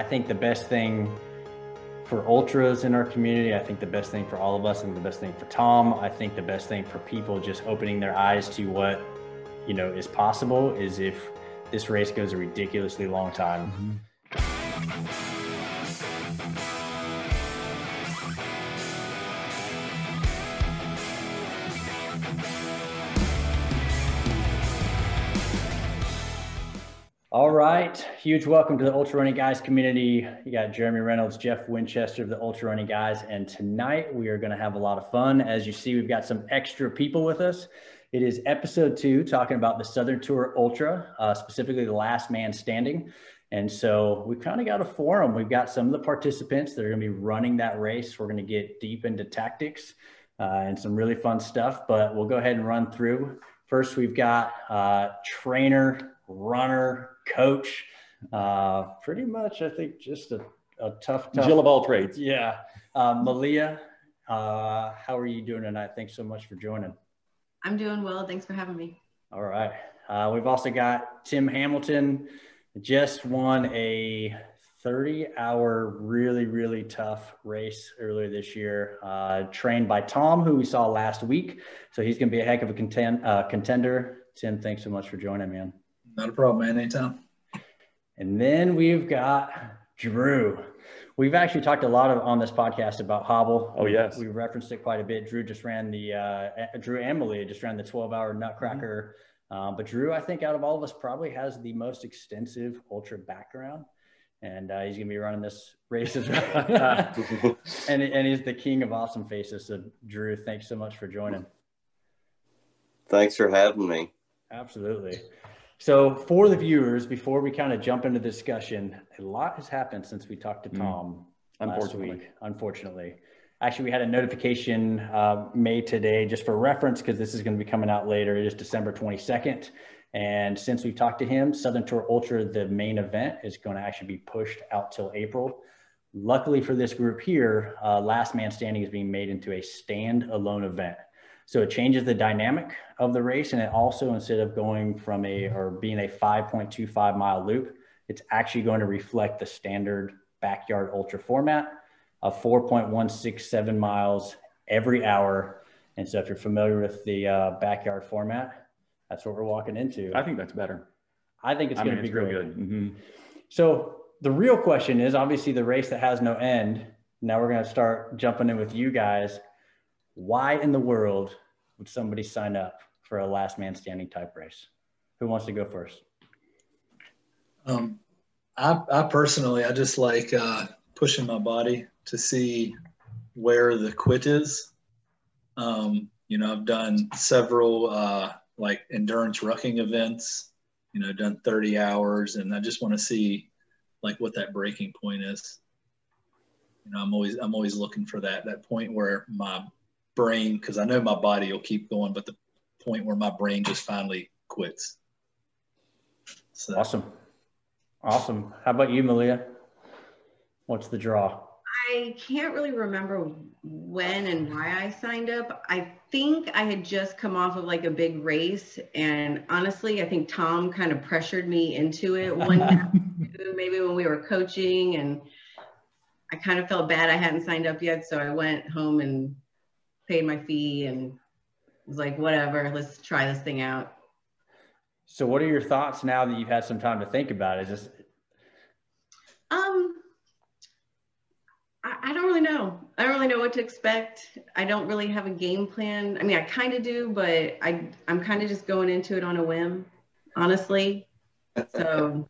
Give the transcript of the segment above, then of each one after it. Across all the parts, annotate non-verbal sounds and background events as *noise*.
I think the best thing for ultras in our community, I think the best thing for all of us and the best thing for Tom, I think the best thing for people just opening their eyes to what, you know, is possible is if this race goes a ridiculously long time. Mm-hmm. All right. Huge welcome to the Ultra Running Guys community. You got Jeremy Reynolds, Jeff Winchester of the Ultra Running Guys. And tonight we are going to have a lot of fun. As you see, we've got some extra people with us. It is episode two, talking about the Southern Tour Ultra, uh, specifically the last man standing. And so we've kind of got a forum. We've got some of the participants that are going to be running that race. We're going to get deep into tactics uh, and some really fun stuff, but we'll go ahead and run through. First, we've got uh, trainer, runner, coach. Uh, pretty much, I think, just a, a tough, tough. Jill of all trades. Yeah. Uh, Maleia, uh, how are you doing tonight? Thanks so much for joining. I'm doing well. Thanks for having me. All right. Uh, we've also got Tim Hamilton, just won a 30 hour, really, really tough race earlier this year, uh, trained by Tom, who we saw last week. So he's going to be a heck of a contend, uh, contender. Tim, thanks so much for joining, man. Not a problem, man. Anytime. And then we've got Drew. We've actually talked a lot of, on this podcast about Hobble. Oh yes, we referenced it quite a bit. Drew just ran the uh, Drew and Maleia just ran the 12-hour Nutcracker. Mm-hmm. Um, but Drew, I think out of all of us, probably has the most extensive ultra background, and uh, he's going to be running this race as well. *laughs* and and he's the king of awesome faces. So Drew, thanks so much for joining. Thanks for having me. Absolutely. So, for the viewers, before we kind of jump into the discussion, a lot has happened since we talked to mm. Tom mm, last week. Unfortunately, actually, we had a notification uh, made today just for reference because this is going to be coming out later. It is December 22nd. And since we talked to him, Southern Tour Ultra, the main event, is going to actually be pushed out till April. Luckily for this group here, uh, Last Man Standing is being made into a stand-alone event. So it changes the dynamic of the race. And it also, instead of going from a or being a 5.25 mile loop, it's actually going to reflect the standard backyard ultra format of 4.167 miles every hour. And so if you're familiar with the uh, backyard format, that's what we're walking into. I think that's better. I think it's going to be really good. Mm-hmm. So the real question is obviously the race that has no end. Now we're going to start jumping in with you guys why in the world would somebody sign up for a last man standing type race? Who wants to go first? Um, I, I personally, I just like uh, pushing my body to see where the quit is. Um, you know, I've done several uh, like endurance rucking events, you know, done 30 hours, and I just want to see like what that breaking point is. You know, I'm always I'm always looking for that that point where my brain because I know my body will keep going, but the point where my brain just finally quits. So. Awesome. Awesome. How about you, Maleia? What's the draw? I can't really remember when and why I signed up. I think I had just come off of like a big race. And honestly, I think Tom kind of pressured me into it one *laughs* maybe when we were coaching. And I kind of felt bad I hadn't signed up yet. So I went home and paid my fee and was like, whatever, let's try this thing out. So what are your thoughts now that you've had some time to think about it? Is this um I, I don't really know. I don't really know what to expect. I don't really have a game plan. I mean, I kind of do, but I I'm kind of just going into it on a whim, honestly. So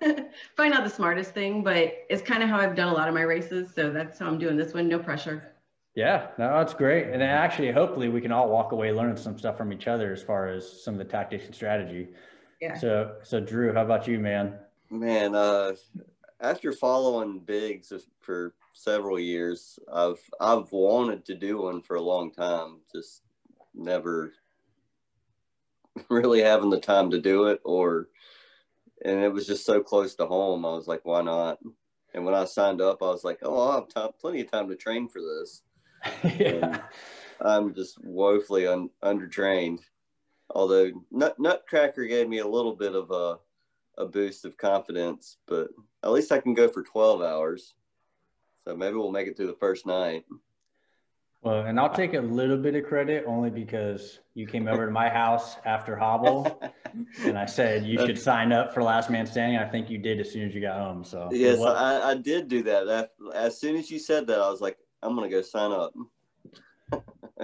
*laughs* probably not the smartest thing, but it's kind of how I've done a lot of my races. So that's how I'm doing this one. No pressure. Yeah, no, that's great. And actually, hopefully, we can all walk away learning some stuff from each other as far as some of the tactics and strategy. Yeah. So, so Drew, how about you, man? Man, uh, after following Big's for several years, I've I've wanted to do one for a long time, just never *laughs* really having the time to do it, or and it was just so close to home. I was like, why not? And when I signed up, I was like, oh, I have time, plenty of time to train for this. *laughs* yeah. I'm just woefully un- undertrained. Although Nut- Nutcracker gave me a little bit of a a boost of confidence, but at least I can go for 12 hours. So maybe we'll make it through the first night. Well, and I'll uh, take a little bit of credit only because you came over to my house after Hobble *laughs* and I said you should sign up for Last Man Standing. I think you did as soon as you got home. So, yes, I, I, did do that. As soon as you said that, I was like, I'm going to go sign up.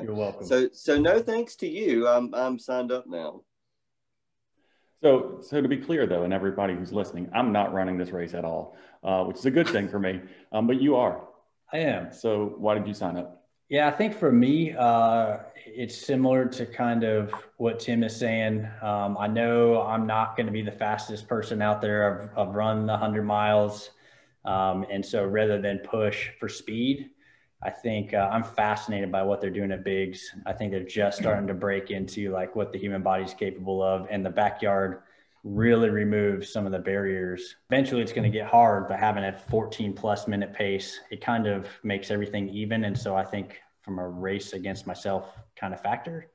You're welcome. So, so no thanks to you. I'm, I'm signed up now. So, so to be clear though, and everybody who's listening, I'm not running this race at all, uh, which is a good thing for me. Um, but you are. I am. So, why did you sign up? Yeah, I think for me, uh, it's similar to kind of what Tim is saying. Um, I know I'm not going to be the fastest person out there. I've, I've run the 100 miles. Um, and so rather than push for speed, I think uh, I'm fascinated by what they're doing at Big's. I think they're just starting to break into like what the human body is capable of, and the backyard really removes some of the barriers. Eventually, it's going to get hard, but having a 14 plus minute pace, it kind of makes everything even. And so I think from a race against myself kind of factor,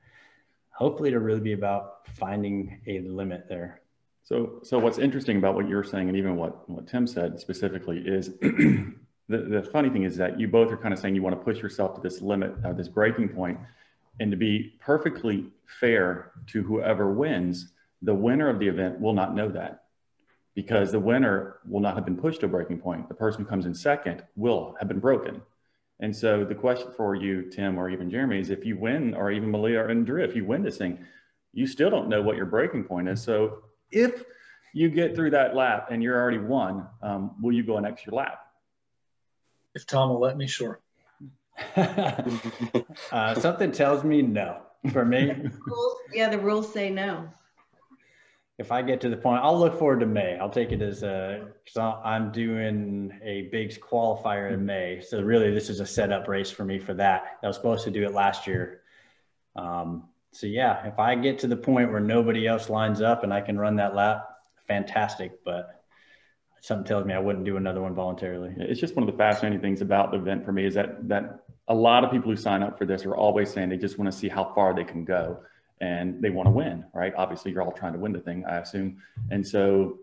hopefully to really be about finding a limit there. So, so what's interesting about what you're saying, and even what what Tim said specifically, is *clears throat* the the funny thing is that you both are kind of saying you want to push yourself to this limit, uh, this breaking point, and to be perfectly fair to whoever wins, the winner of the event will not know that because the winner will not have been pushed to a breaking point. The person who comes in second will have been broken. And so the question for you, Tim, or even Jeremy, is if you win, or even Maleia and Drew, if you win this thing, you still don't know what your breaking point is. So if you get through that lap and you're already won, um, will you go an extra lap? If Tom will let me, sure. *laughs* uh, something tells me no. For me, yeah, the rules say no if I get to the point, I'll look forward to May. I'll take it as a, so I'm doing a big qualifier in May. So really this is a setup race for me for that. I was supposed to do it last year. Um, so yeah, if I get to the point where nobody else lines up and I can run that lap, fantastic. But something tells me I wouldn't do another one voluntarily. It's just one of the fascinating things about the event for me is that, that a lot of people who sign up for this are always saying they just want to see how far they can go and they want to win, right? Obviously, you're all trying to win the thing, I assume. And so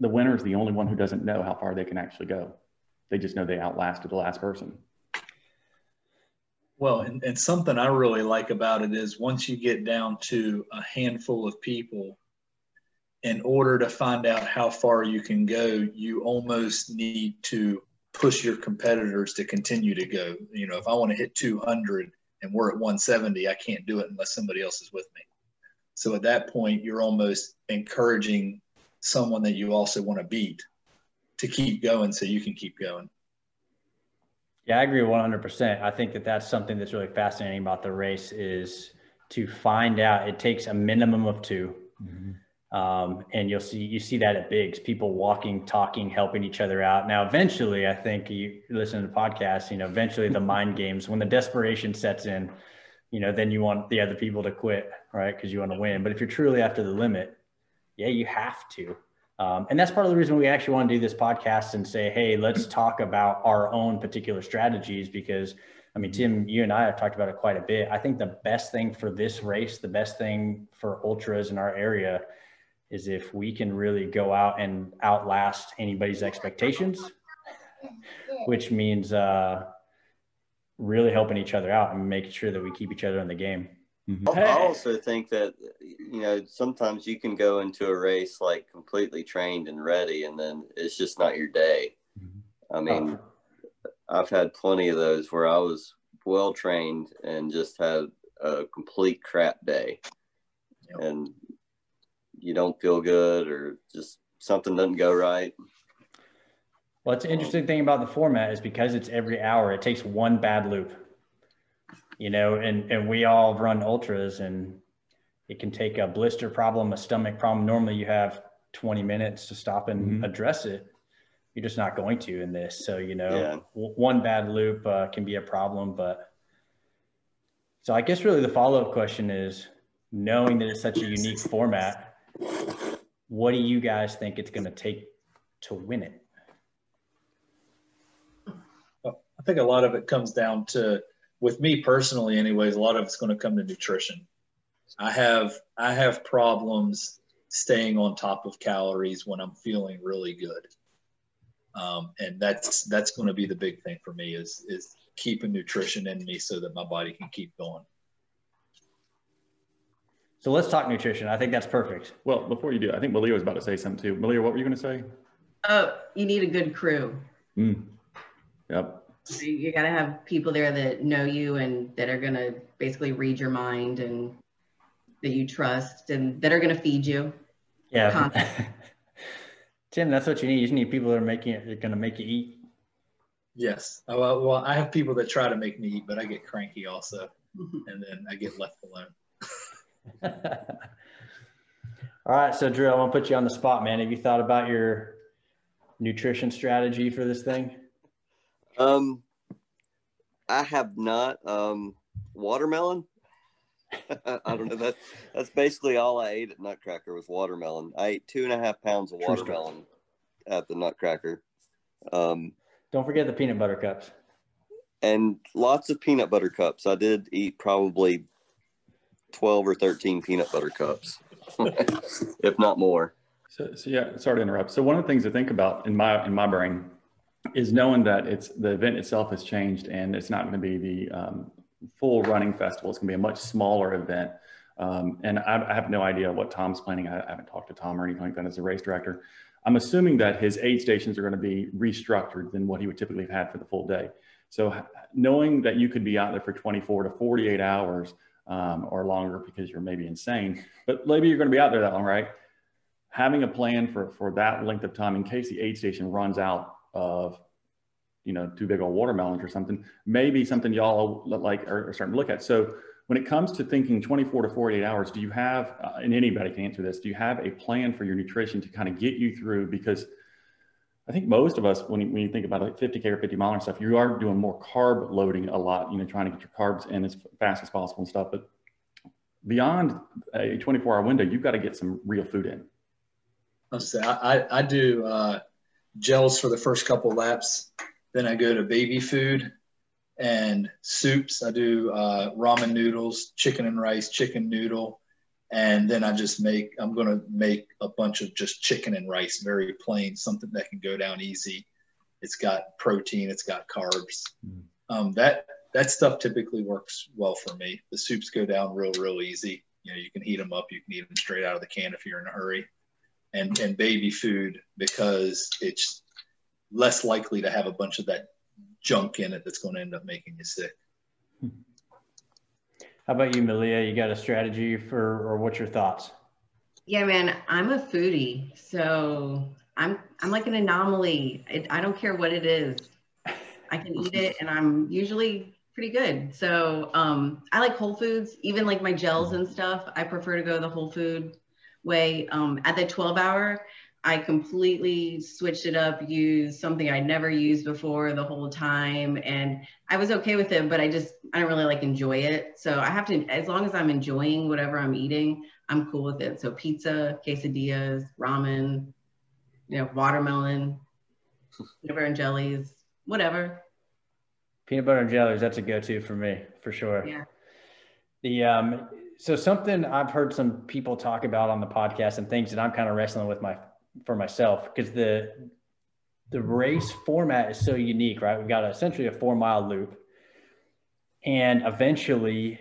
the winner is the only one who doesn't know how far they can actually go. They just know they outlasted the last person. Well, and, and something I really like about it is once you get down to a handful of people, in order to find out how far you can go, you almost need to push your competitors to continue to go. You know, if I want to hit 200, and we're at 170, I can't do it unless somebody else is with me. So at that point, you're almost encouraging someone that you also want to beat to keep going so you can keep going. Yeah, I agree 100%. I think that that's something that's really fascinating about the race is to find out it takes a minimum of 2 mm-hmm. Um, and you'll see you see that at Big's, people walking, talking, helping each other out. Now, eventually, I think you listen to the podcast. You know, eventually the *laughs* mind games when the desperation sets in. You know, then you want the other people to quit, right? Because you want to win. But if you're truly after the limit, yeah, you have to. Um, and that's part of the reason we actually want to do this podcast and say, hey, let's *clears throat* talk about our own particular strategies because. I mean, Tim, you and I have talked about it quite a bit. I think the best thing for this race, the best thing for ultras in our area is if we can really go out and outlast anybody's expectations, which means uh, really helping each other out and making sure that we keep each other in the game. Mm-hmm. I also think that you know sometimes you can go into a race like completely trained and ready, and then it's just not your day. Mm-hmm. I mean, oh. I've had plenty of those where I was well trained and just had a complete crap day, yep. and you don't feel good or just something doesn't go right. Well, it's an interesting thing about the format is because it's every hour, it takes one bad loop, you know, and, and we all run ultras and it can take a blister problem, a stomach problem. Normally you have 20 minutes to stop and mm-hmm. address it. You're just not going to in this. So, you know, yeah. w- one bad loop uh, can be a problem, but so I guess really the follow-up question is knowing that it's such a unique format, what do you guys think it's going to take to win it? I think a lot of it comes down to, with me personally, anyways. A lot of it's going to come to nutrition. I have I have problems staying on top of calories when I'm feeling really good. Um, and that's that's going to be the big thing for me is is keeping nutrition in me so that my body can keep going. So let's talk nutrition. I think that's perfect. Well, before you do, I think Maleia was about to say something too. Maleia, what were you going to say? Oh, you need a good crew. Mm. Yep. You got to have people there that know you and that are going to basically read your mind and that you trust and that are going to feed you. Yeah. Tim, *laughs* that's what you need. You just need people that are making it, going to make you eat. Yes. Oh, well, well, I have people that try to make me eat, but I get cranky also, *laughs* and then I get left alone. *laughs* All right, so Drew, I want to put you on the spot, man. Have you thought about your nutrition strategy for this thing? Um, I have not. Um, watermelon. *laughs* I don't know. That that's basically all I ate at Nutcracker was watermelon. I ate two and a half pounds of watermelon at the Nutcracker. Um, don't forget the peanut butter cups. And lots of peanut butter cups. I did eat probably 12 or 13 peanut butter cups, *laughs* if not more. So, so, yeah, sorry to interrupt. So one of the things to think about in my in my brain is knowing that it's the event itself has changed and it's not going to be the um, full running festival. It's going to be a much smaller event. Um, and I, I, have no idea what Tom's planning. I, I, haven't talked to Tom or anything like that as a race director. I'm assuming that his aid stations are going to be restructured than what he would typically have had for the full day. So knowing that you could be out there for 24 to 48 hours um, or longer because you're maybe insane, but maybe you're going to be out there that long, right? Having a plan for, for that length of time in case the aid station runs out of, you know, two big old watermelons or something, maybe something y'all like are, are starting to look at. So when it comes to thinking 24 to 48 hours, do you have, uh, and anybody can answer this, do you have a plan for your nutrition to kind of get you through? Because I think most of us, when you, when you think about like 50K or 50 mile and stuff, you are doing more carb loading a lot, you know, trying to get your carbs in as fast as possible and stuff. But beyond a 24 hour window, you've got to get some real food in. I'll say I, I do uh, gels for the first couple laps. Then I go to baby food and soups. I do uh, ramen noodles, chicken and rice, chicken noodle, and then I just make I'm gonna make a bunch of just chicken and rice, very plain, something that can go down easy. It's got protein, it's got carbs. Mm. Um, that that stuff typically works well for me. The soups go down real real easy. You know, you can heat them up, you can eat them straight out of the can if you're in a hurry. And and baby food because it's less likely to have a bunch of that junk in it that's going to end up making you sick. How about you, Maleia? You got a strategy for, or what's your thoughts? Yeah, man, I'm a foodie, so I'm I'm like an anomaly. I don't care what it is. I can eat it, and I'm usually pretty good. So um, I like whole foods, even like my gels and stuff. I prefer to go the whole food way. Um, at the 12 hour, I completely switched it up, used something I'd never used before the whole time. And I was okay with it, but I just, I don't really like enjoy it. So I have to, as long as I'm enjoying whatever I'm eating, I'm cool with it. So pizza, quesadillas, ramen, you know, watermelon, peanut butter and jellies, whatever. Peanut butter and jellies, that's a go-to for me, for sure. Yeah. The, um, so something I've heard some people talk about on the podcast and things that I'm kind of wrestling with my for myself because the the race format is so unique, right? We've got essentially a four mile loop, and eventually,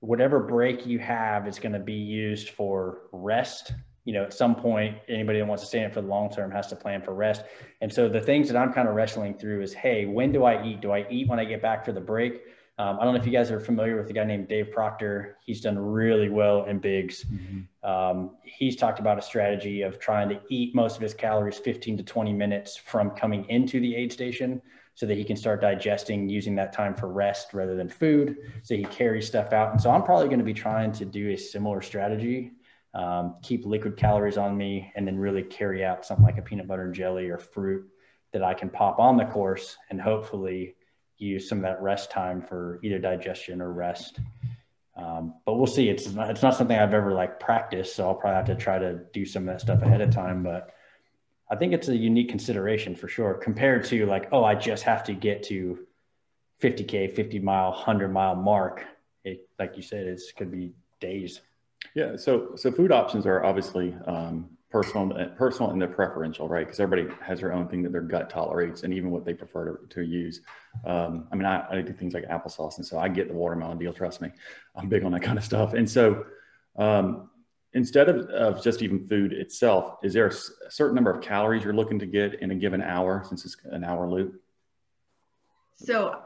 whatever break you have is going to be used for rest. You know, at some point, anybody that wants to stay in for the long term has to plan for rest. And so the things that I'm kind of wrestling through is, hey, when do I eat? Do I eat when I get back for the break? Um, I don't know if you guys are familiar with a guy named Dave Proctor. He's done really well in Big's. Mm-hmm. Um, he's talked about a strategy of trying to eat most of his calories 15 to 20 minutes from coming into the aid station so that he can start digesting using that time for rest rather than food. So he carries stuff out. And so I'm probably going to be trying to do a similar strategy, um, keep liquid calories on me, and then really carry out something like a peanut butter and jelly or fruit that I can pop on the course and hopefully use some of that rest time for either digestion or rest. Um, but we'll see. It's not, it's not something I've ever like practiced, so I'll probably have to try to do some of that stuff ahead of time. But I think it's a unique consideration for sure compared to like, oh, I just have to get to 50k, 50 mile, 100 mile mark. It, like you said, it's could be days. Yeah. So, so food options are obviously um, personal, personal and they're preferential, right? Because everybody has their own thing that their gut tolerates and even what they prefer to, to use. Um, I mean, I, I, do things like applesauce, and so I get the watermelon deal. Trust me, I'm big on that kind of stuff. And so, um, instead of, of just even food itself, is there a, certain number of calories you're looking to get in a given hour since it's an hour loop? So,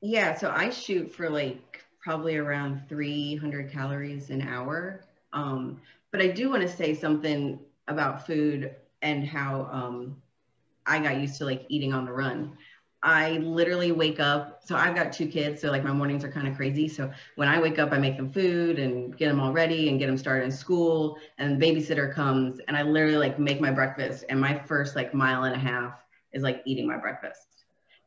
yeah, so I shoot for like probably around 300 calories an hour. Um, but I do want to say something about food and how um, I got used to like eating on the run. I literally wake up. So I've got two kids, so like my mornings are kind of crazy. So when I wake up, I make them food and get them all ready and get them started in school. And babysitter comes, and I literally like make my breakfast. And my first like mile and a half is like eating my breakfast.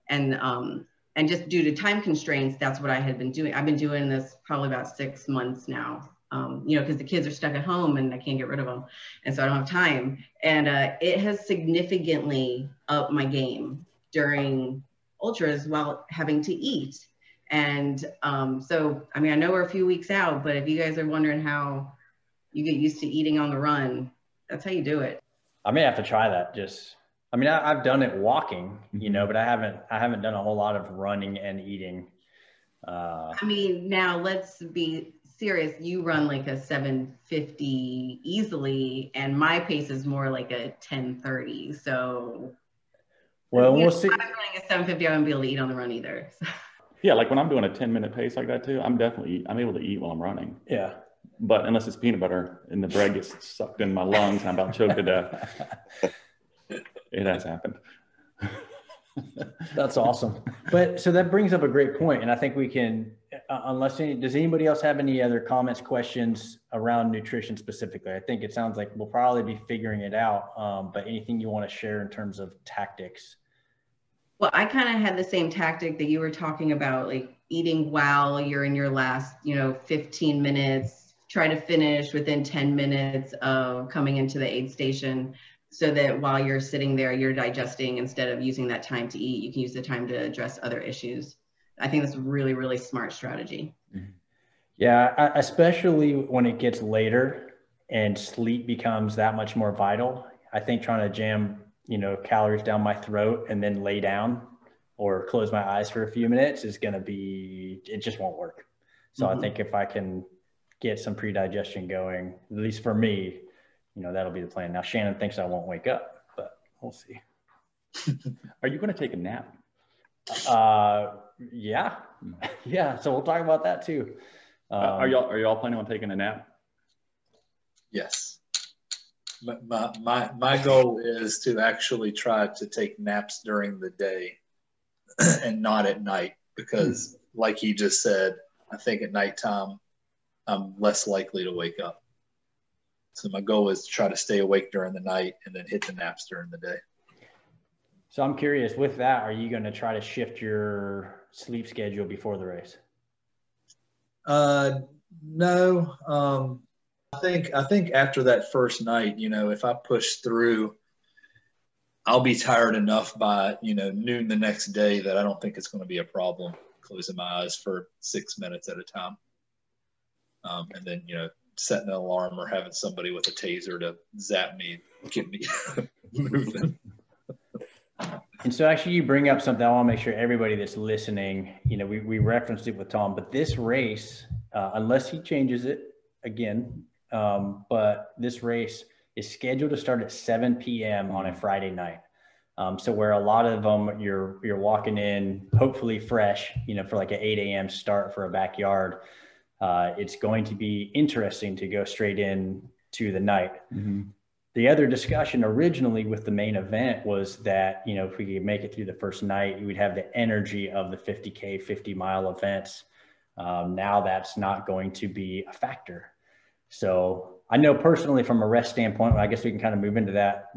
And um, and just due to time constraints, that's what I had been doing. I've been doing this probably about six months now. Um, you know, because the kids are stuck at home and I can't get rid of them, and so I don't have time. And uh, it has significantly upped my game during ultras while having to eat. And um, so, I mean, I know we're a few weeks out, but if you guys are wondering how you get used to eating on the run, that's how you do it. I may have to try that. Just, I mean, I, have done it walking, you know, but I haven't, I haven't done a whole lot of running and eating. Uh, I mean, now let's be serious. You run like a 750 easily, and my pace is more like a 1030. So well, we'll see. If I'm running a 750. I won't be able to eat on the run either. *laughs* So. Yeah, like when I'm doing a 10 minute pace like that too, I'm definitely I'm able to eat while I'm running. Yeah. But unless it's peanut butter and the bread gets *laughs* sucked in my lungs and I'm about choked to death. *laughs* it has happened. That's awesome. But so that brings up a great point, and I think we can, uh, unless any, does anybody else have any other comments, questions around nutrition specifically? I think it sounds like we'll probably be figuring it out. Um, but anything you want to share in terms of tactics? Well, I kind of had the same tactic that you were talking about, like eating while you're in your last, you know, 15 minutes. Try to finish within 10 minutes of coming into the aid station so that while you're sitting there, you're digesting instead of using that time to eat, you can use the time to address other issues. I think that's a really, really smart strategy. Yeah, especially when it gets later and sleep becomes that much more vital. I think trying to jam, you know, calories down my throat and then lay down or close my eyes for a few minutes is going to be, it just won't work. So mm-hmm. I think if I can get some pre-digestion going, at least for me, you know, that'll be the plan. Now, Shannon thinks I won't wake up, but we'll see. *laughs* Are you going to take a nap? Uh, yeah, *laughs* yeah. So we'll talk about that too. Um, uh, are y'all are y'all planning on taking a nap? Yes. My, my, my, my goal is to actually try to take naps during the day *clears throat* and not at night because, hmm. like he just said, I think at nighttime I'm less likely to wake up. So my goal is to try to stay awake during the night and then hit the naps during the day. So I'm curious with that, are you going to try to shift your sleep schedule before the race? Uh, no. Um, I think I think after that first night, you know, if I push through, I'll be tired enough by you know noon the next day that I don't think it's going to be a problem closing my eyes for six minutes at a time. Um, and then you know setting an alarm or having somebody with a taser to zap me, get me *laughs* moving. And so actually you bring up something I want to make sure everybody that's listening, you know, we, we referenced it with Tom, but this race, uh, unless he changes it again, um, but this race is scheduled to start at 7 p.m. on a Friday night. Um, so where a lot of them you're you're walking in hopefully fresh, you know, for like an 8 a.m. start for a backyard uh, it's going to be interesting to go straight in to the night. Mm-hmm. The other discussion originally with the main event was that, you know, if we could make it through the first night, we'd have the energy of the 50K, 50 mile events. Um, now that's not going to be a factor. So I know personally from a rest standpoint, I guess we can kind of move into that.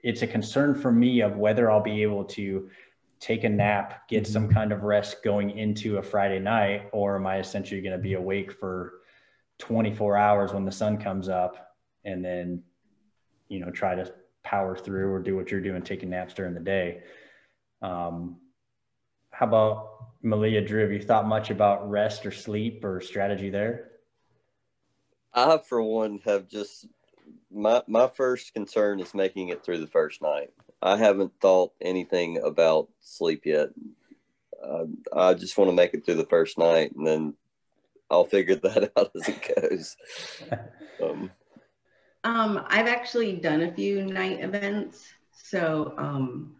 It's a concern for me of whether I'll be able to take a nap, get mm-hmm. some kind of rest going into a Friday night, or am I essentially going to be awake for 24 hours when the sun comes up and then, you know, try to power through or do what you're doing, taking naps during the day? Um, how about Maleia Drew? Have you thought much about rest or sleep or strategy there? I, for one, have just my my first concern is making it through the first night. I haven't thought anything about sleep yet. Uh, I just want to make it through the first night, and then I'll figure *laughs* that out as it goes. *laughs* Um, um, I've actually done a few night events, so um,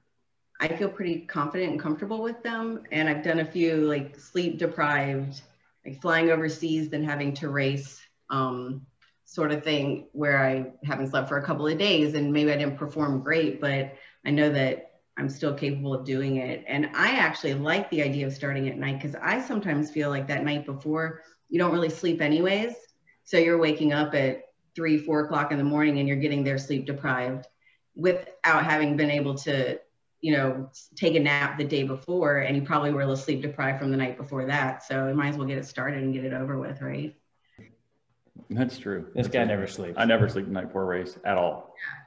I feel pretty confident and comfortable with them. And I've done a few like sleep deprived, like flying overseas, then having to race um, sort of thing where I haven't slept for a couple of days and maybe I didn't perform great, but I know that I'm still capable of doing it. And I actually like the idea of starting at night because I sometimes feel like that night before you don't really sleep anyways. So you're waking up at three, four o'clock in the morning and you're getting there sleep deprived without having been able to, you know, take a nap the day before. And you probably were a little sleep deprived from the night before that. So you might as well get it started and get it over with, right? That's true. This That's guy a, never sleeps. I never sleep the night before a race at all. Yeah.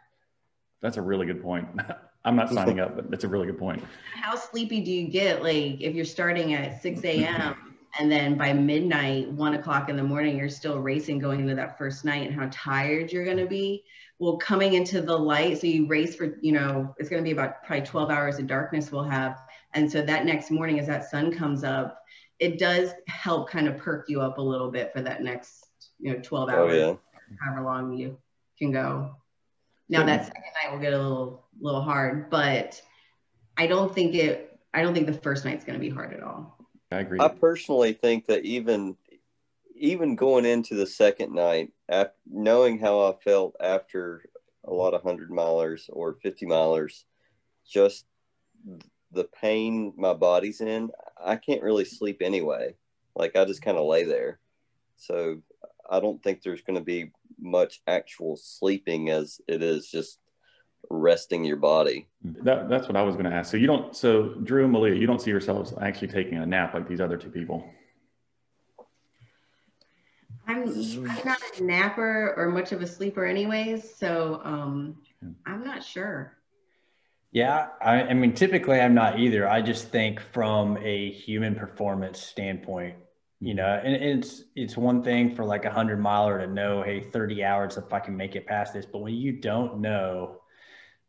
That's a really good point. *laughs* I'm not signing up, but that's a really good point. How sleepy do you get? Like if you're starting at 6 a.m. and then by midnight, one o'clock in the morning, you're still racing going into that first night and how tired you're going to be. Well, coming into the light, so you race for, you know, it's going to be about probably 12 hours of darkness we'll have. And so that next morning, as that sun comes up, it does help kind of perk you up a little bit for that next, you know, 12 hours, oh, yeah. however long you can go. Now that second night will get a little little hard, but I don't think it. I don't think the first night's going to be hard at all. I agree. I personally think that even even going into the second night, after, knowing how I felt after a lot of hundred milers or fifty milers, just the pain my body's in, I can't really sleep anyway. Like I just kind of lay there. So I don't think there's going to be much actual sleeping as it is just resting your body. That, that's what I was going to ask. So you don't, so Drew and Maleia, you don't see yourselves actually taking a nap like these other two people. I'm, I'm not a napper or much of a sleeper anyways. So um, I'm not sure. Yeah, I, I mean, typically I'm not either. I just think from a human performance standpoint, you know and it's it's one thing for like a hundred miler to know hey 30 hours if i can make it past this but when you don't know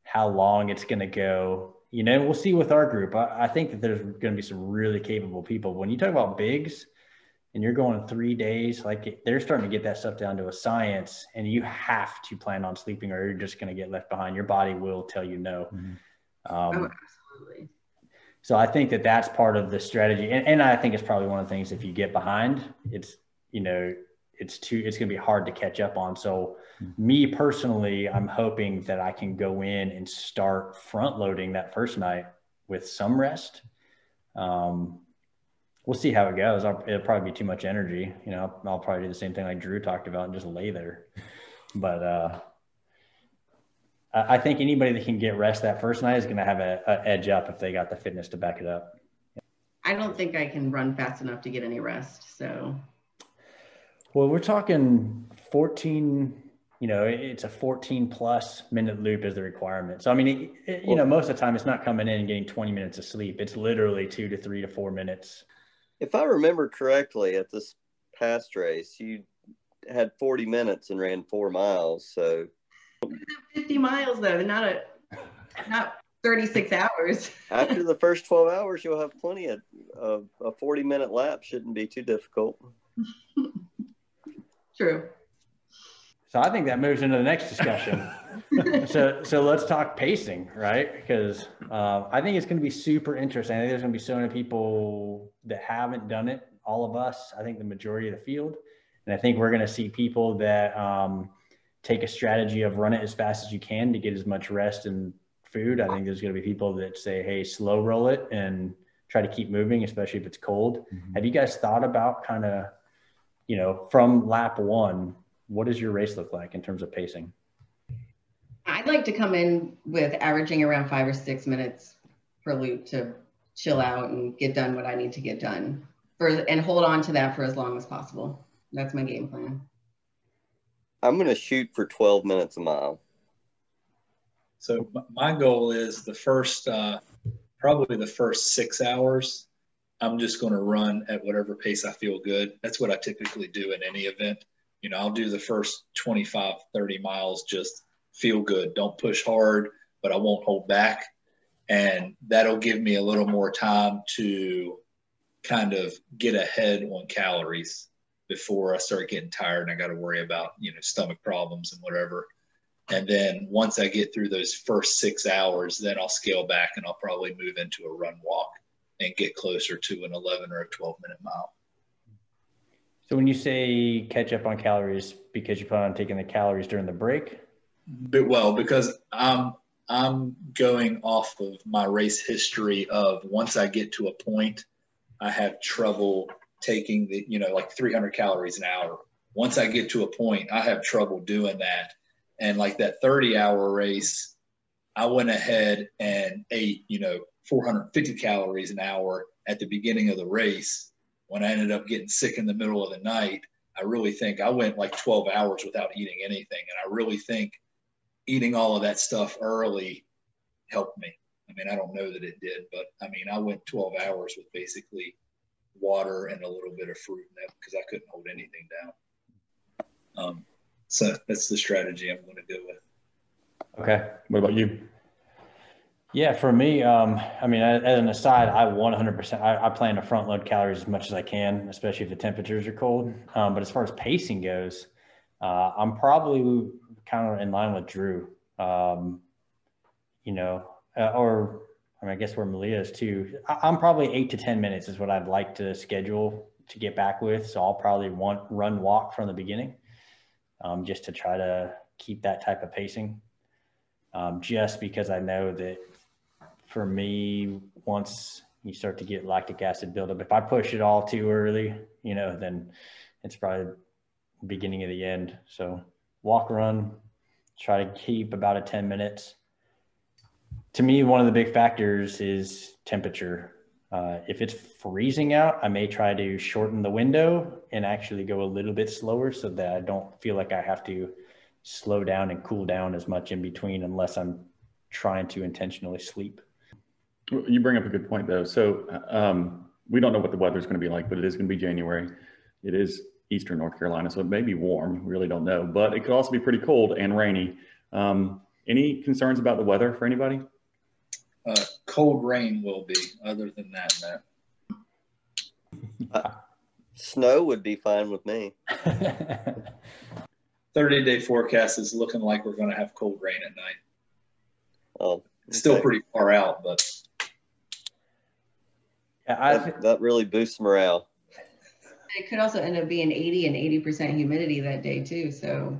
how long it's going to go. You know we'll see with our group. I, I think that there's going to be some really capable people. When you talk about Big's and you're going three days like they're starting to get that stuff down to a science and you have to plan on sleeping or you're just going to get left behind. Your body will tell you no. Mm-hmm. um, oh, absolutely. so I think that that's part of the strategy. And, and I think it's probably one of the things if you get behind, it's, you know, it's too, it's going to be hard to catch up on. So mm-hmm. me personally, I'm hoping that I can go in and start front loading that first night with some rest. Um, we'll see how it goes. I'll, it'll probably be too much energy. You know, I'll, I'll probably do the same thing like Drew talked about and just lay there. *laughs* But, uh, I think anybody that can get rest that first night is going to have a, a, edge up if they got the fitness to back it up. I don't think I can run fast enough to get any rest. So, well, we're talking 14. You know, it's a 14 plus minute loop is the requirement. So, I mean, it, it, you know, most of the time it's not coming in and getting 20 minutes of sleep. It's literally two to three to four minutes. If I remember correctly, at this past race, you had 40 minutes and ran four miles. So 50 miles though, not a not 36 hours. *laughs* After the first 12 hours, you'll have plenty of, of a 40 minute lap shouldn't be too difficult. *laughs* True. So I think that moves into the next discussion. *laughs* so so let's talk pacing, right? Because uh, I think it's going to be super interesting. I think there's going to be so many people that haven't done it. All of us, I think the majority of the field, and I think we're going to see people that um, take a strategy of run it as fast as you can to get as much rest and food. I think there's going to be people that say, hey, slow roll it and try to keep moving, especially if it's cold. Mm-hmm. Have you guys thought about kind of, you know, from lap one, what does your race look like in terms of pacing? I'd like to come in with averaging around five or six minutes per loop to chill out and get done what I need to get done for and hold on to that for as long as possible. That's my game plan. I'm going to shoot for 12 minutes a mile. So my goal is the first, uh, probably the first six hours. I'm just going to run at whatever pace I feel good. That's what I typically do in any event. You know, I'll do the first 25, 30 miles just feel good. Don't push hard, but I won't hold back. And that'll give me a little more time to kind of get ahead on calories before I start getting tired and I got to worry about, you know, stomach problems and whatever. And then once I get through those first six hours, then I'll scale back and I'll probably move into a run walk and get closer to an 11 or a 12 minute mile. So when you say catch up on calories, because you plan on taking the calories during the break? But well, because I'm I'm going off of my race history of once I get to a point, I have trouble taking the you know like 300 calories an hour. Once I get to a point, I have trouble doing that. And like that 30 hour race, I went ahead and ate you know 450 calories an hour at the beginning of the race. When I ended up getting sick in the middle of the night, I really think I went like 12 hours without eating anything. And I really think eating all of that stuff early helped me. I mean, I don't know that it did, but I mean, I went 12 hours with basically water and a little bit of fruit in that because I couldn't hold anything down. Um, so that's the strategy I'm going to go with. Okay. What about you? Yeah, for me, um, I mean, as an aside, I 100%, I, I, plan to front load calories as much as I can, especially if the temperatures are cold. Um, but as far as pacing goes, uh, I'm probably kind of in line with Drew, um, you know, uh, or I, mean, I guess where Maleia is too. I, am probably eight to 10 minutes is what I'd like to schedule to get back with. So I'll probably want run walk from the beginning um, just to try to keep that type of pacing. Um, just because I know that for me, once you start to get lactic acid buildup, if I push it all too early, you know, then it's probably beginning of the end. So walk run, try to keep about a 10 minutes. To me, one of the big factors is temperature. Uh, if it's freezing out, I may try to shorten the window and actually go a little bit slower so that I don't feel like I have to slow down and cool down as much in between unless I'm trying to intentionally sleep. You bring up a good point though. So um, we don't know what the weather is going to be like, but it is going to be January. It is eastern North Carolina, so it may be warm. We really don't know, but it could also be pretty cold and rainy. Um, any concerns about the weather for anybody? Uh, cold rain will be. Other than that, no. Uh, snow would be fine with me. *laughs* 30 day forecast is looking like we're going to have cold rain at night. Oh, okay. still pretty far out, but yeah, that, that really boosts morale. It could also end up being 80 and 80% humidity that day too. So,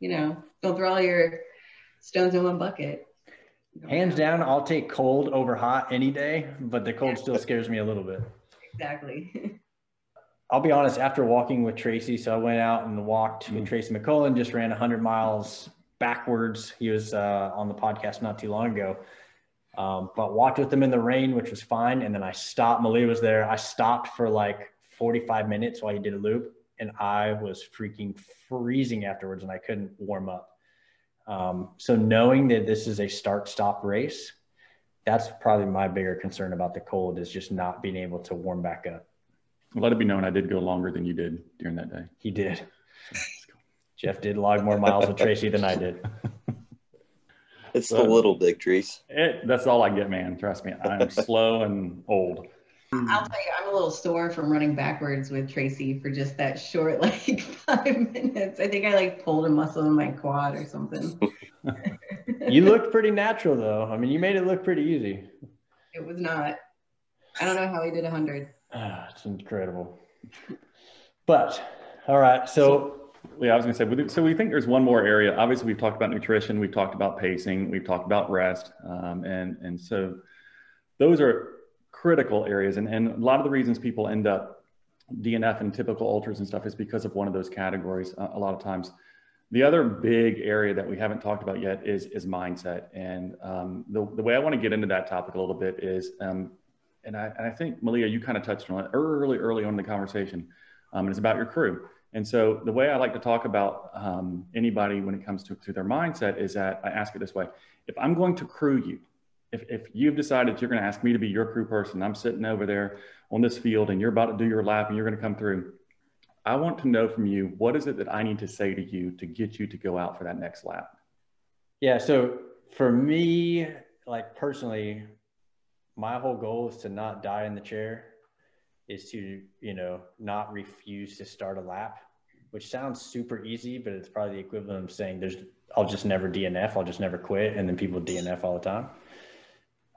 you know, don't throw all your stones in one bucket. Hands down, I'll take cold over hot any day, but the cold still scares me a little bit. Exactly. *laughs* I'll be honest, after walking with Tracy, so I went out and walked with mm. Tracy McCullen, just ran 100 miles backwards. He was uh, on the podcast not too long ago. Um, but walked with him in the rain, which was fine. And then I stopped. Maleia was there. I stopped for like 45 minutes while he did a loop, and I was freaking freezing afterwards, and I couldn't warm up. Um, so knowing that this is a start-stop race, that's probably my bigger concern about the cold is just not being able to warm back up. Let it be known I did go longer than you did during that day. He did. *laughs* Jeff did log more miles with Tracy than I did. *laughs* It's the little victories. It, that's all I get, man. Trust me. I'm *laughs* slow and old. I'll tell you, I'm a little sore from running backwards with Tracy for just that short, *laughs* like five minutes. I think I like pulled a muscle in my quad or something. *laughs* you looked pretty natural though. I mean, you made it look pretty easy. It was not. I don't know how he did a hundred. Ah, it's incredible. But all right, so yeah, I was going to say, so we think there's one more area. Obviously, we've talked about nutrition, we've talked about pacing, we've talked about rest, um, and and so those are critical areas. And, and a lot of the reasons people end up DNF and typical ultras and stuff is because of one of those categories uh, a lot of times. The other big area that we haven't talked about yet is, is mindset. And um, the, the way I want to get into that topic a little bit is, um, and, I, and I think Maleia, you kind of touched on it early, early on in the conversation, um, and it's about your crew. And so the way I like to talk about um, anybody when it comes to, to their mindset is that I ask it this way. If I'm going to crew you, if, if you've decided you're going to ask me to be your crew person, I'm sitting over there on this field and you're about to do your lap and you're going to come through, I want to know from you what is it that I need to say to you to get you to go out for that next lap? Yeah. So for me, like personally, my whole goal is to not die in the chair, is to, you know, not refuse to start a lap, which sounds super easy, but it's probably the equivalent of saying there's, I'll just never DNF, I'll just never quit. And then people DNF all the time.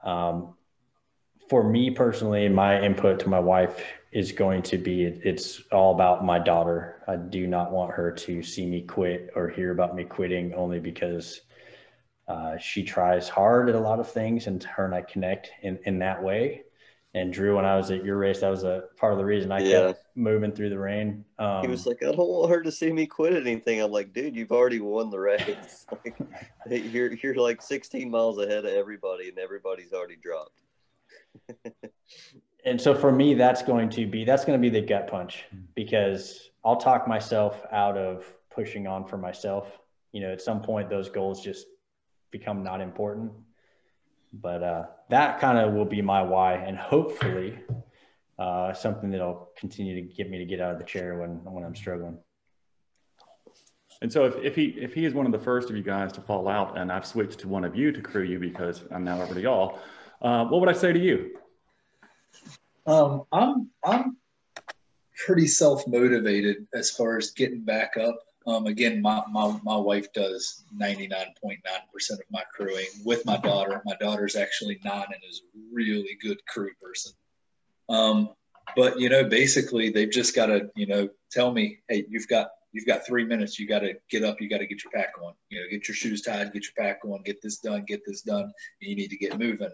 Um, for me personally, my input to my wife is going to be it's all about my daughter. I do not want her to see me quit or hear about me quitting only because uh, she tries hard at a lot of things and her and I connect in, in that way. And Drew, when I was at your race, that was a part of the reason I yeah. kept moving through the rain. Um, he was like, I don't want her to see me quit anything. I'm like, dude, you've already won the race. *laughs* like, you're, you're like 16 miles ahead of everybody and everybody's already dropped. and so for me, that's going to be, that's going to be the gut punch because I'll talk myself out of pushing on for myself. You know, at some point those goals just become not important. But uh, that kind of will be my why, and hopefully uh, something that'll continue to get me to get out of the chair when when I'm struggling. And so if, if he if he is one of the first of you guys to fall out, and I've switched to one of you to crew you because I'm now over to y'all, uh, what would I say to you? Um, I'm I'm pretty self motivated as far as getting back up. Um, again, my, my, my wife does 99.9% of my crewing with my daughter. My daughter's actually nine and is a really good crew person. Um, but you know, basically they've just got to, you know, tell me, Hey, you've got, you've got three minutes. You got to get up. You got to get your pack on, you know, get your shoes tied, get your pack on, get this done, get this done. And you need to get moving.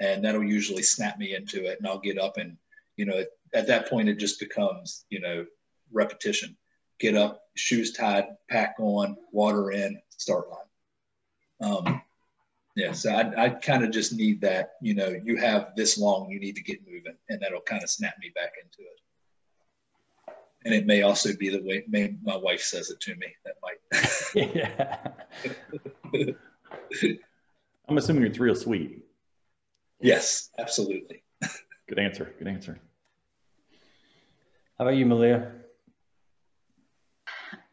And that'll usually snap me into it. And I'll get up and, you know, at, at that point, it just becomes, you know, repetition get up, shoes tied, pack on, water in, start line. Um, yeah, so I, I kind of just need that, you know, you have this long, you need to get moving, and that'll kind of snap me back into it. And it may also be the way may, my wife says it to me. That might. yeah. *laughs* I'm assuming it's real sweet. Yes, absolutely. *laughs* Good answer. Good answer. How about you, Maleia?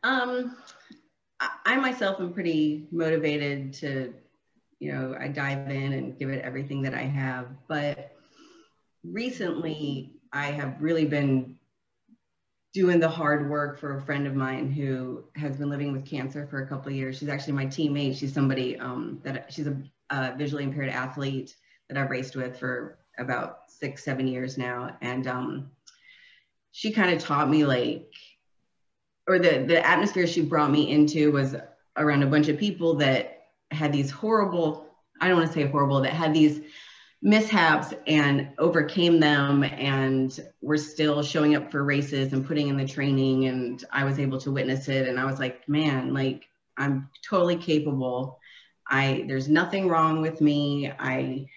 Um, I myself am pretty motivated to, you know, I dive in and give it everything that I have. But recently, I have really been doing the hard work for a friend of mine who has been living with cancer for a couple of years. She's actually my teammate. She's somebody um, that she's a, a, visually impaired athlete that I've raced with for about six, seven years now. And um, she kind of taught me like or the the atmosphere she brought me into was around a bunch of people that had these horrible i don't want to say horrible that had these mishaps and overcame them and were still showing up for races and putting in the training and i was able to witness it and i was like man like i'm totally capable. I there's nothing wrong with me. I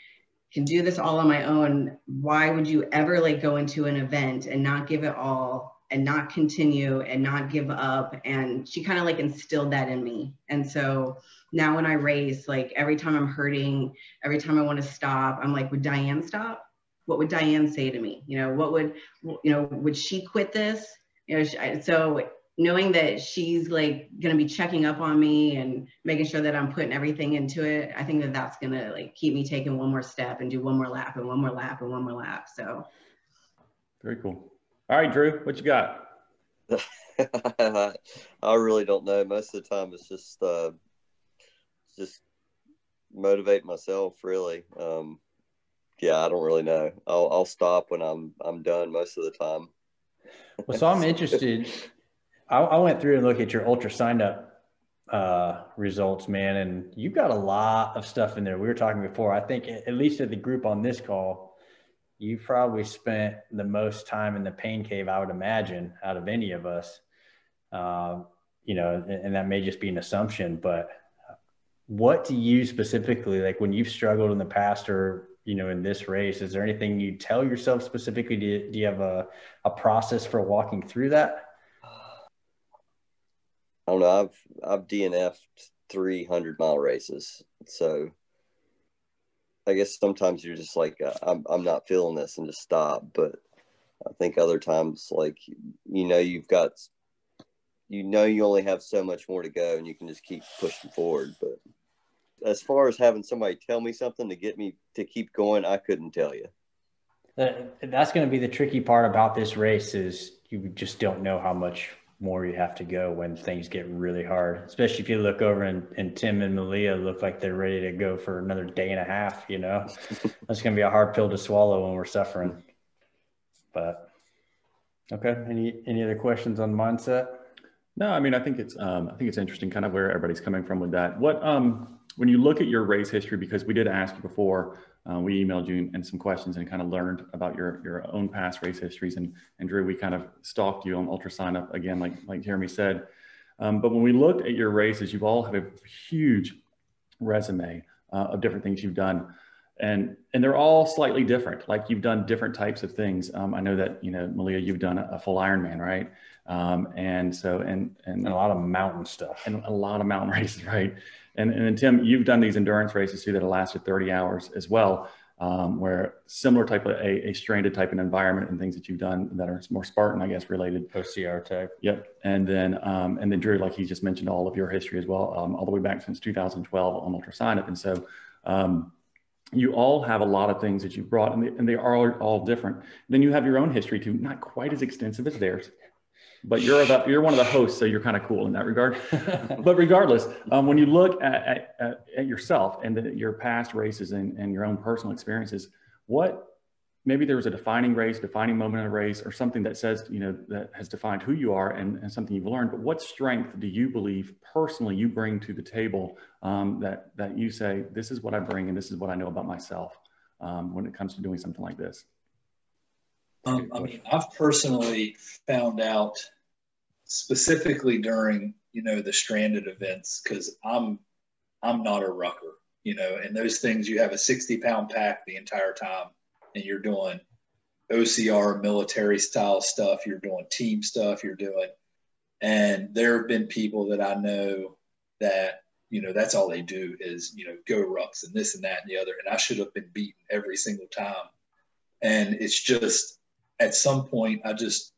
can do this all on my own. Why would you ever like go into an event and not give it all and not continue and not give up. And she kind of like instilled that in me. And so now when I race, like every time I'm hurting, every time I want to stop, I'm like, would Diane stop? What would Diane say to me? You know, what would, you know, would she quit this? You know, so knowing that she's like going to be checking up on me and making sure that I'm putting everything into it, I think that that's going to like keep me taking one more step and do one more lap and one more lap and one more lap. So very cool. All right, Drew, what you got? *laughs* I really don't know. Most of the time, it's just uh, just motivate myself. Really, um, yeah, I don't really know. I'll I'll stop when I'm I'm done most of the time. Well, so I'm interested. *laughs* I, I went through and looked at your ultra signed up uh, results, man, and you've got a lot of stuff in there. We were talking before. I think at least at the group on this call, you probably spent the most time in the pain cave, I would imagine, out of any of us. Uh, you know, and, and, that may just be an assumption, but what do you specifically like when you've struggled in the past or you know in this race? Is there anything you tell yourself specifically? Do you, do you have a, a process for walking through that? I don't know. I've I've DNF'd 300 mile races, so I guess sometimes you're just like, uh, I'm, I'm not feeling this and just stop. But I think other times, like, you know, you've got, you know, you only have so much more to go and you can just keep pushing forward. But as far as having somebody tell me something to get me to keep going, I couldn't tell you. That's going to be the tricky part about this race is you just don't know how much more you have to go when things get really hard, especially if you look over and, and Tim and Maleia look like they're ready to go for another day and a half, you know, *laughs* that's going to be a hard pill to swallow when we're suffering. But okay. Any, any other questions on mindset? No, I mean, I think it's, um, I think it's interesting kind of where everybody's coming from with that. What, um, when you look at your race history, because we did ask you before, uh, we emailed you and some questions and kind of learned about your, your own past race histories. And, and Drew, we kind of stalked you on Ultra Sign Up again, like, like Jeremy said. Um, but when we looked at your races, you've all have a huge resume uh, of different things you've done. And, and they're all slightly different. Like you've done different types of things. Um, I know that, you know, Maleia, you've done a, a full Ironman, right? Um, and so, and, and, and a lot of mountain stuff and a lot of mountain *laughs* races, right? And, and then Tim, you've done these endurance races too that have lasted 30 hours as well, um, where similar type of a, a stranded type of environment and things that you've done that are more Spartan, I guess, related. OCR type. Yep. And then, um, and then Drew, like he just mentioned all of your history as well, um, all the way back since 2012 on Ultra Sign Up. And so, um, you all have a lot of things that you've brought and they, and they are all different. Then you have your own history too, not quite as extensive as theirs, but you're you're one of the hosts, so you're kind of cool in that regard. *laughs* but regardless, um, when you look at, at, at yourself and the, your past races and, and your own personal experiences, what maybe there was a defining race, defining moment in a race, or something that says you know that has defined who you are and, and something you've learned. But what strength do you believe personally you bring to the table um, that that you say this is what I bring and this is what I know about myself um, when it comes to doing something like this? Um, I mean, I've personally found out specifically during you know the stranded events because I'm I'm not a rucker, you know, and those things you have a 60 pound pack the entire time, and you're doing OCR military style stuff, you're doing team stuff, you're doing, and there have been people that I know that you know that's all they do is you know go rucks and this and that and the other, and I should have been beaten every single time, and it's just at some point I just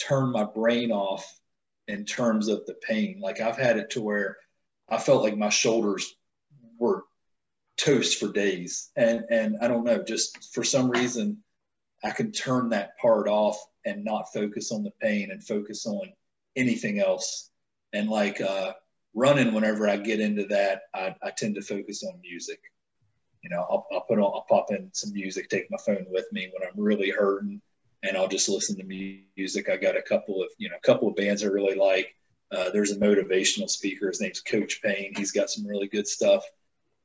turned my brain off in terms of the pain. Like I've had it to where I felt like my shoulders were toast for days. And and I don't know, just for some reason I can turn that part off and not focus on the pain and focus on anything else. And like uh, running, whenever I get into that, I, I tend to focus on music you know, I'll, I'll put on, I'll pop in some music, take my phone with me when I'm really hurting, and I'll just listen to music. I got a couple of, you know, a couple of bands I really like. Uh, there's a motivational speaker. His name's Coach Pain. He's got some really good stuff,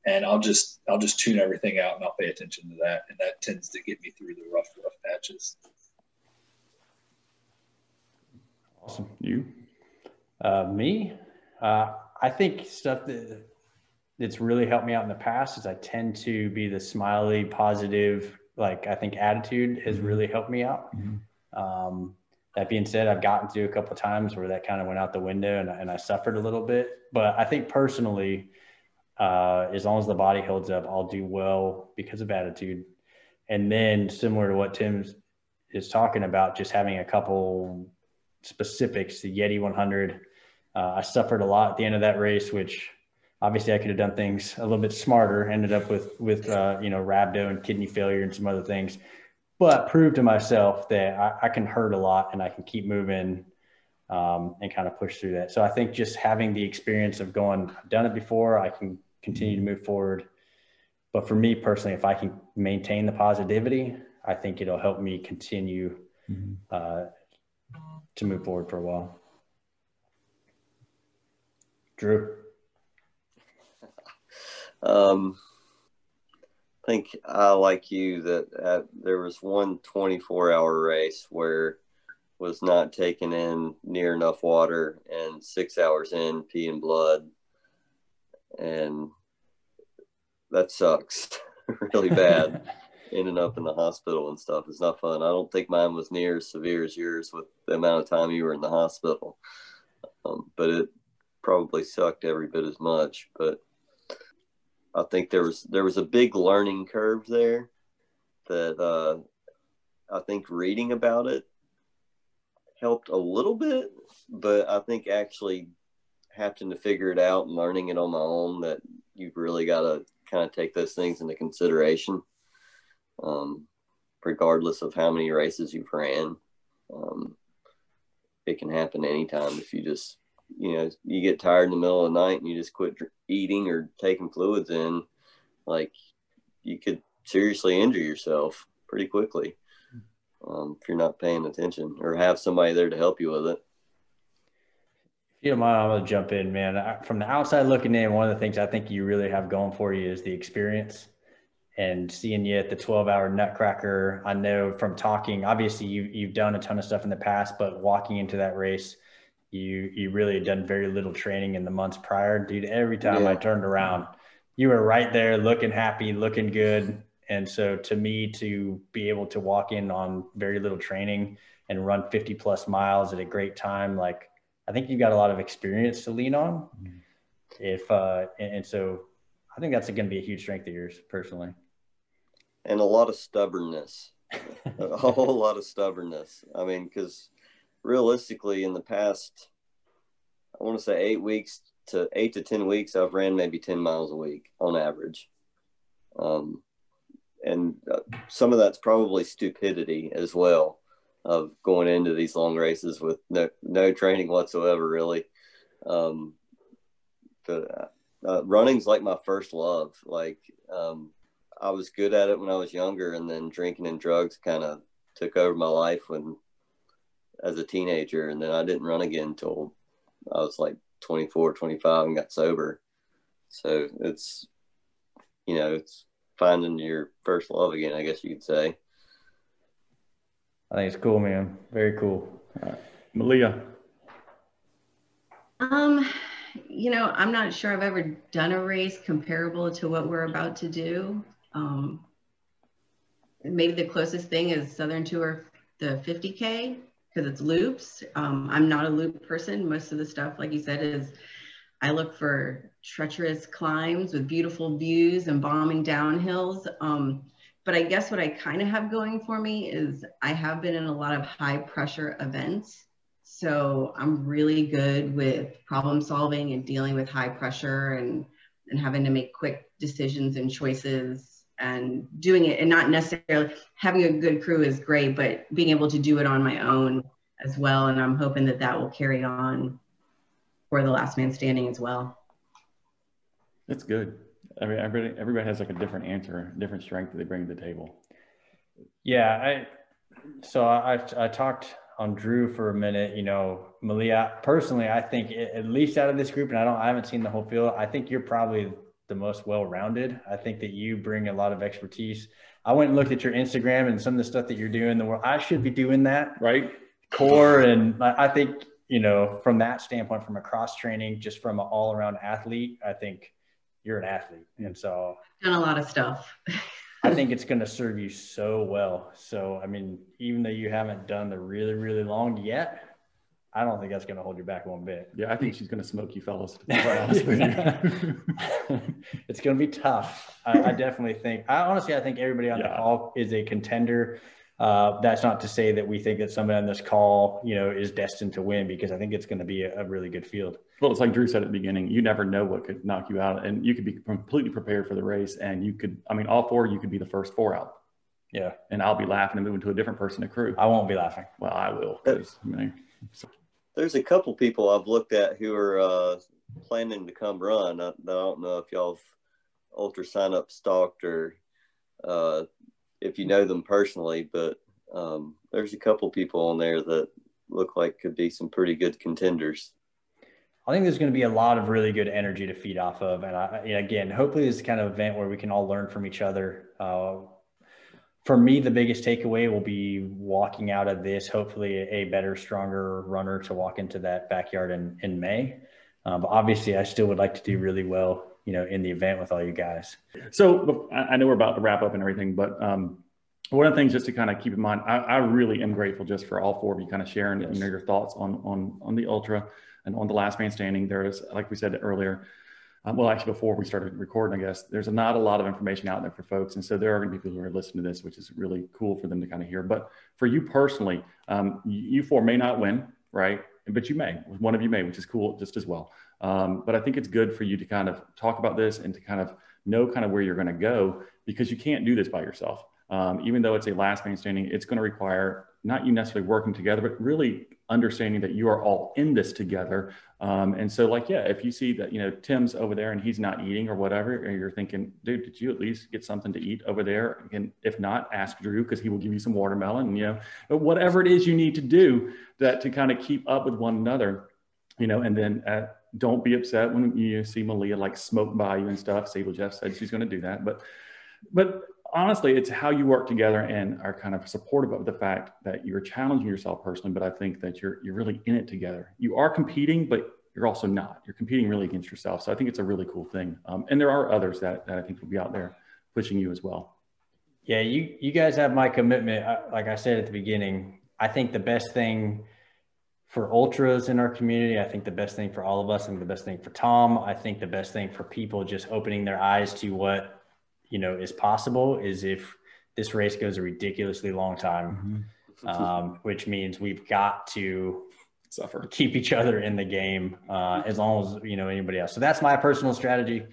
and I'll just, I'll just tune everything out and I'll pay attention to that, and that tends to get me through the rough, rough patches. Awesome. You? Uh, me? Uh, I think stuff that that's really helped me out in the past is I tend to be the smiley, positive, like I think attitude has mm-hmm. really helped me out. Mm-hmm. Um, that being said, I've gotten to a couple times where that kind of went out the window and, and I suffered a little bit. But I think personally, uh, as long as the body holds up, I'll do well because of attitude. And then similar to what Tim is talking about, just having a couple specifics, the Yeti 100. Uh, I suffered a lot at the end of that race, which obviously I could have done things a little bit smarter. Ended up with with uh, you know rhabdo and kidney failure and some other things, but proved to myself that I, I can hurt a lot and I can keep moving um, and kind of push through that. So I think just having the experience of going, I've done it before, I can continue to move forward. But for me personally, if I can maintain the positivity, I think it'll help me continue mm-hmm. uh, to move forward for a while. Drew. Um, I think I like you that uh, there was one 24 hour race where was not taking in near enough water and six hours in peeing blood. And that sucks *laughs* really bad. *laughs* Ending up in the hospital and stuff is not fun. I don't think mine was near as severe as yours with the amount of time you were in the hospital. Um, but it probably sucked every bit as much. But I think there was there was a big learning curve there that uh, I think reading about it helped a little bit, but I think actually having to figure it out and learning it on my own that you've really got to kind of take those things into consideration, um, regardless of how many races you've ran. Um, it can happen anytime if you just, you know, you get tired in the middle of the night and you just quit eating or taking fluids in, like you could seriously injure yourself pretty quickly um, if you're not paying attention or have somebody there to help you with it. If you don't mind, I'm to jump in, man. From the outside looking in, one of the things I think you really have going for you is the experience and seeing you at the 12 hour nutcracker. I know from talking, obviously you've you've done a ton of stuff in the past, but walking into that race, you, you really had done very little training in the months prior. Dude, every time yeah. I turned around, you were right there looking happy, looking good. And so to me, to be able to walk in on very little training and run 50 plus miles at a great time, like I think you've got a lot of experience to lean on. Mm-hmm. If uh, and, and so I think that's going to be a huge strength of yours personally. And a lot of stubbornness, *laughs* a whole lot of stubbornness. I mean, because realistically, in the past, I want to say eight weeks to eight to 10 weeks, I've ran maybe 10 miles a week on average. Um, and uh, some of that's probably stupidity as well of going into these long races with no, no training whatsoever, really. Um, but uh, running's like my first love. Like, um, I was good at it when I was younger, and then drinking and drugs kind of took over my life when, as a teenager, and then I didn't run again until I was like 24, 25 and got sober. So it's, you know, it's finding your first love again, I guess you could say. I think it's cool, man. Very cool. All right. Maleia. Um, you know, I'm not sure I've ever done a race comparable to what we're about to do. Um, maybe the closest thing is Southern Tour, the 50K, because it's loops. Um, I'm not a loop person. Most of the stuff, like you said, is I look for treacherous climbs with beautiful views and bombing downhills. Um, but I guess what I kind of have going for me is I have been in a lot of high pressure events. So I'm really good with problem solving and dealing with high pressure and, and having to make quick decisions and choices and doing it and not necessarily having a good crew is great, but being able to do it on my own as well. And I'm hoping that that will carry on for the last man standing as well. That's good. I mean, everybody, everybody has like a different answer, different strength that they bring to the table. Yeah. I, so I, I talked on Drew for a minute, you know, Maleia, personally, I think at least out of this group, and I don't, I haven't seen the whole field. I think you're probably the most well-rounded. I think that you bring a lot of expertise. I went and looked at your Instagram and some of the stuff that you're doing. The world, I should be doing that, right? Core, and I think you know, from that standpoint, from a cross training, just from an all around athlete, I think you're an athlete. And so done a lot of stuff. *laughs* I think it's going to serve you so well. So, I mean, even though you haven't done the really, really long yet, I don't think that's going to hold you back one bit. Yeah, I think she's going to smoke you fellas. *laughs* *laughs* it's going to be tough. I, I, definitely think. I honestly, I think everybody on yeah. the call is a contender uh, that's not to say that we think that somebody on this call, you know, is destined to win because I think it's going to be a, a, really good field. Well, it's like Drew said at the beginning, you never know what could knock you out and you could be completely prepared for the race and you could, I mean, all four, you could be the first four out. Yeah. And I'll be laughing and moving to a different person to crew. I won't be laughing. Well, I will. so. There's a couple people I've looked at who are uh, planning to come run. I, I don't know if y'all ultra sign up stalked or uh, if you know them personally, but um, there's a couple people on there that look like could be some pretty good contenders. I think there's going to be a lot of really good energy to feed off of, and I, again, hopefully, this is kind of event where we can all learn from each other. Uh, for me, the biggest takeaway will be walking out of this, hopefully, a better, stronger runner to walk into that backyard in in May. Um, but obviously, I still would like to do really well you know, in the event with all you guys. So I know we're about to wrap up and everything, but um, one of the things just to kind of keep in mind, I, I, really am grateful just for all four of you kind of sharing yes. you know, your thoughts on, on, on the ultra and on the last man standing. There is, like we said earlier, um, well, actually, before we started recording, I guess there's not a lot of information out there for folks, and so there are going to be people who are listening to this, which is really cool for them to kind of hear. But for you personally, um, you four may not win, right? But you may, one of you may, which is cool just as well. Um, but I think it's good for you to kind of talk about this and to kind of know kind of where you're going to go because you can't do this by yourself. Um, even though it's a last man standing, it's going to require not you necessarily working together, but really understanding that you are all in this together. Um, and so, like, yeah, if you see that you know Tim's over there and he's not eating or whatever, or you're thinking, dude, did you at least get something to eat over there? And if not, ask Drew because he will give you some watermelon. And, you know, whatever it is you need to do that to kind of keep up with one another. You know, and then uh, don't be upset when you see Maleia like smoke by you and stuff. Sable Jeff said she's going to do that, but but honestly, it's how you work together and are kind of supportive of the fact that you're challenging yourself personally, but I think that you're you're really in it together. You are competing, but you're also not. You're competing really against yourself. So I think it's a really cool thing. Um, and there are others that, that I think will be out there pushing you as well. Yeah, you you guys have my commitment. Like I said at the beginning, I think the best thing for ultras in our community, I think the best thing for all of us, and the best thing for Tom, I think the best thing for people just opening their eyes to what you know is possible is if this race goes a ridiculously long time, mm-hmm. um, *laughs* which means we've got to suffer keep each other in the game uh, as long as you know anybody else. So that's my personal strategy.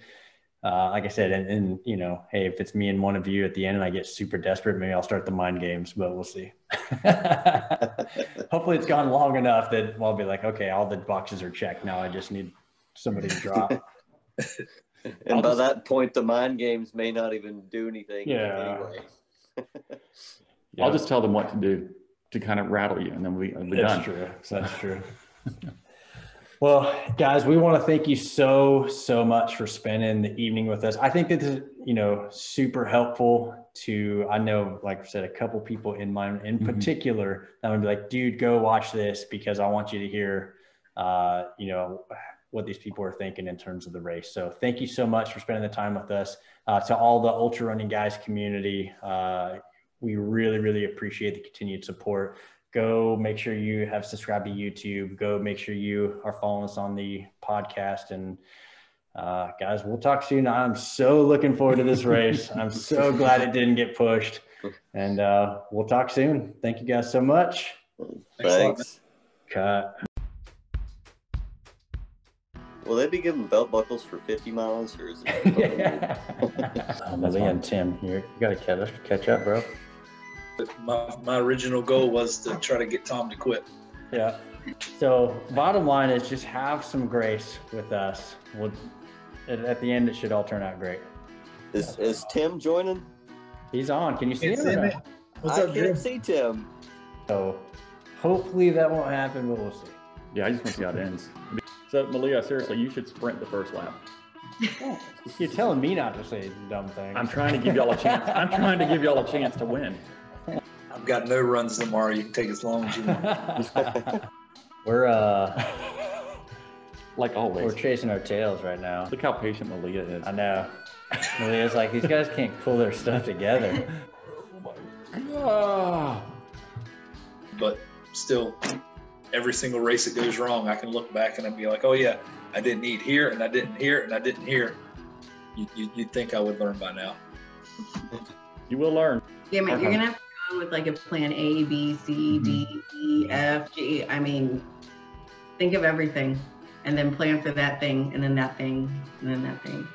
Uh, like I said, and, and, you know, hey, if it's me and one of you at the end and I get super desperate, maybe I'll start the mind games, but we'll see. *laughs* Hopefully, it's gone long enough that I'll be like, okay, all the boxes are checked. Now I just need somebody to drop. *laughs* *laughs* and I'll by just, that point, the mind games may not even do anything. Yeah. Anyway. yeah. *laughs* I'll just tell them what to do to kind of rattle you, and then we, will be That's done. True. *laughs* That's true. well, guys, we want to thank you so so much for spending the evening with us. I think that this is you know super helpful to. I know, like I said, a couple people in mind in mm-hmm. particular that would be like, dude, go watch this because I want you to hear. Uh, you know what these people are thinking in terms of the race. So thank you so much for spending the time with us. Uh, to all the ultra running guys community, uh, we really, really appreciate the continued support. Go make sure you have subscribed to YouTube. Go make sure you are following us on the podcast. And uh, guys, we'll talk soon. I'm so looking forward to this *laughs* race. I'm so glad it didn't get pushed. And uh, we'll talk soon. Thank you guys so much. Thanks. Cut. Will they be giving belt buckles for 50 miles or is it? *laughs* oh, Millie *laughs* and Tim, you got to catch, catch up, bro. My, my original goal was to try to get Tom to quit. Yeah. So, bottom line is just have some grace with us. We'll, at the end, it should all turn out great. Is, is Tim joining? He's on. Can you see him? What's I up, can't see Tim. So, hopefully that won't happen, but we'll see. Yeah, I just want to see how it ends. So, Maleia, seriously, you should sprint the first lap. Oh, *laughs* you're telling me not to say dumb things. I'm trying to give y'all a chance. *laughs* I'm trying to give y'all a chance to win. I've got no runs tomorrow. You can take as long as you want. *laughs* we're uh, like always. We're chasing our tails right now. Look how patient Maleia is. I know. Maleia's like these guys can't pull their stuff together. oh but still, every single race that goes wrong, I can look back and I'd be like, oh yeah, I didn't eat here and I didn't hear and I didn't hear. You, you, would think I would learn by now. You will learn. Yeah, man, you're gonna have to go with like a plan A, B, C, D, mm-hmm. E, F, G. I mean, think of everything and then plan for that thing and then that thing and then that thing.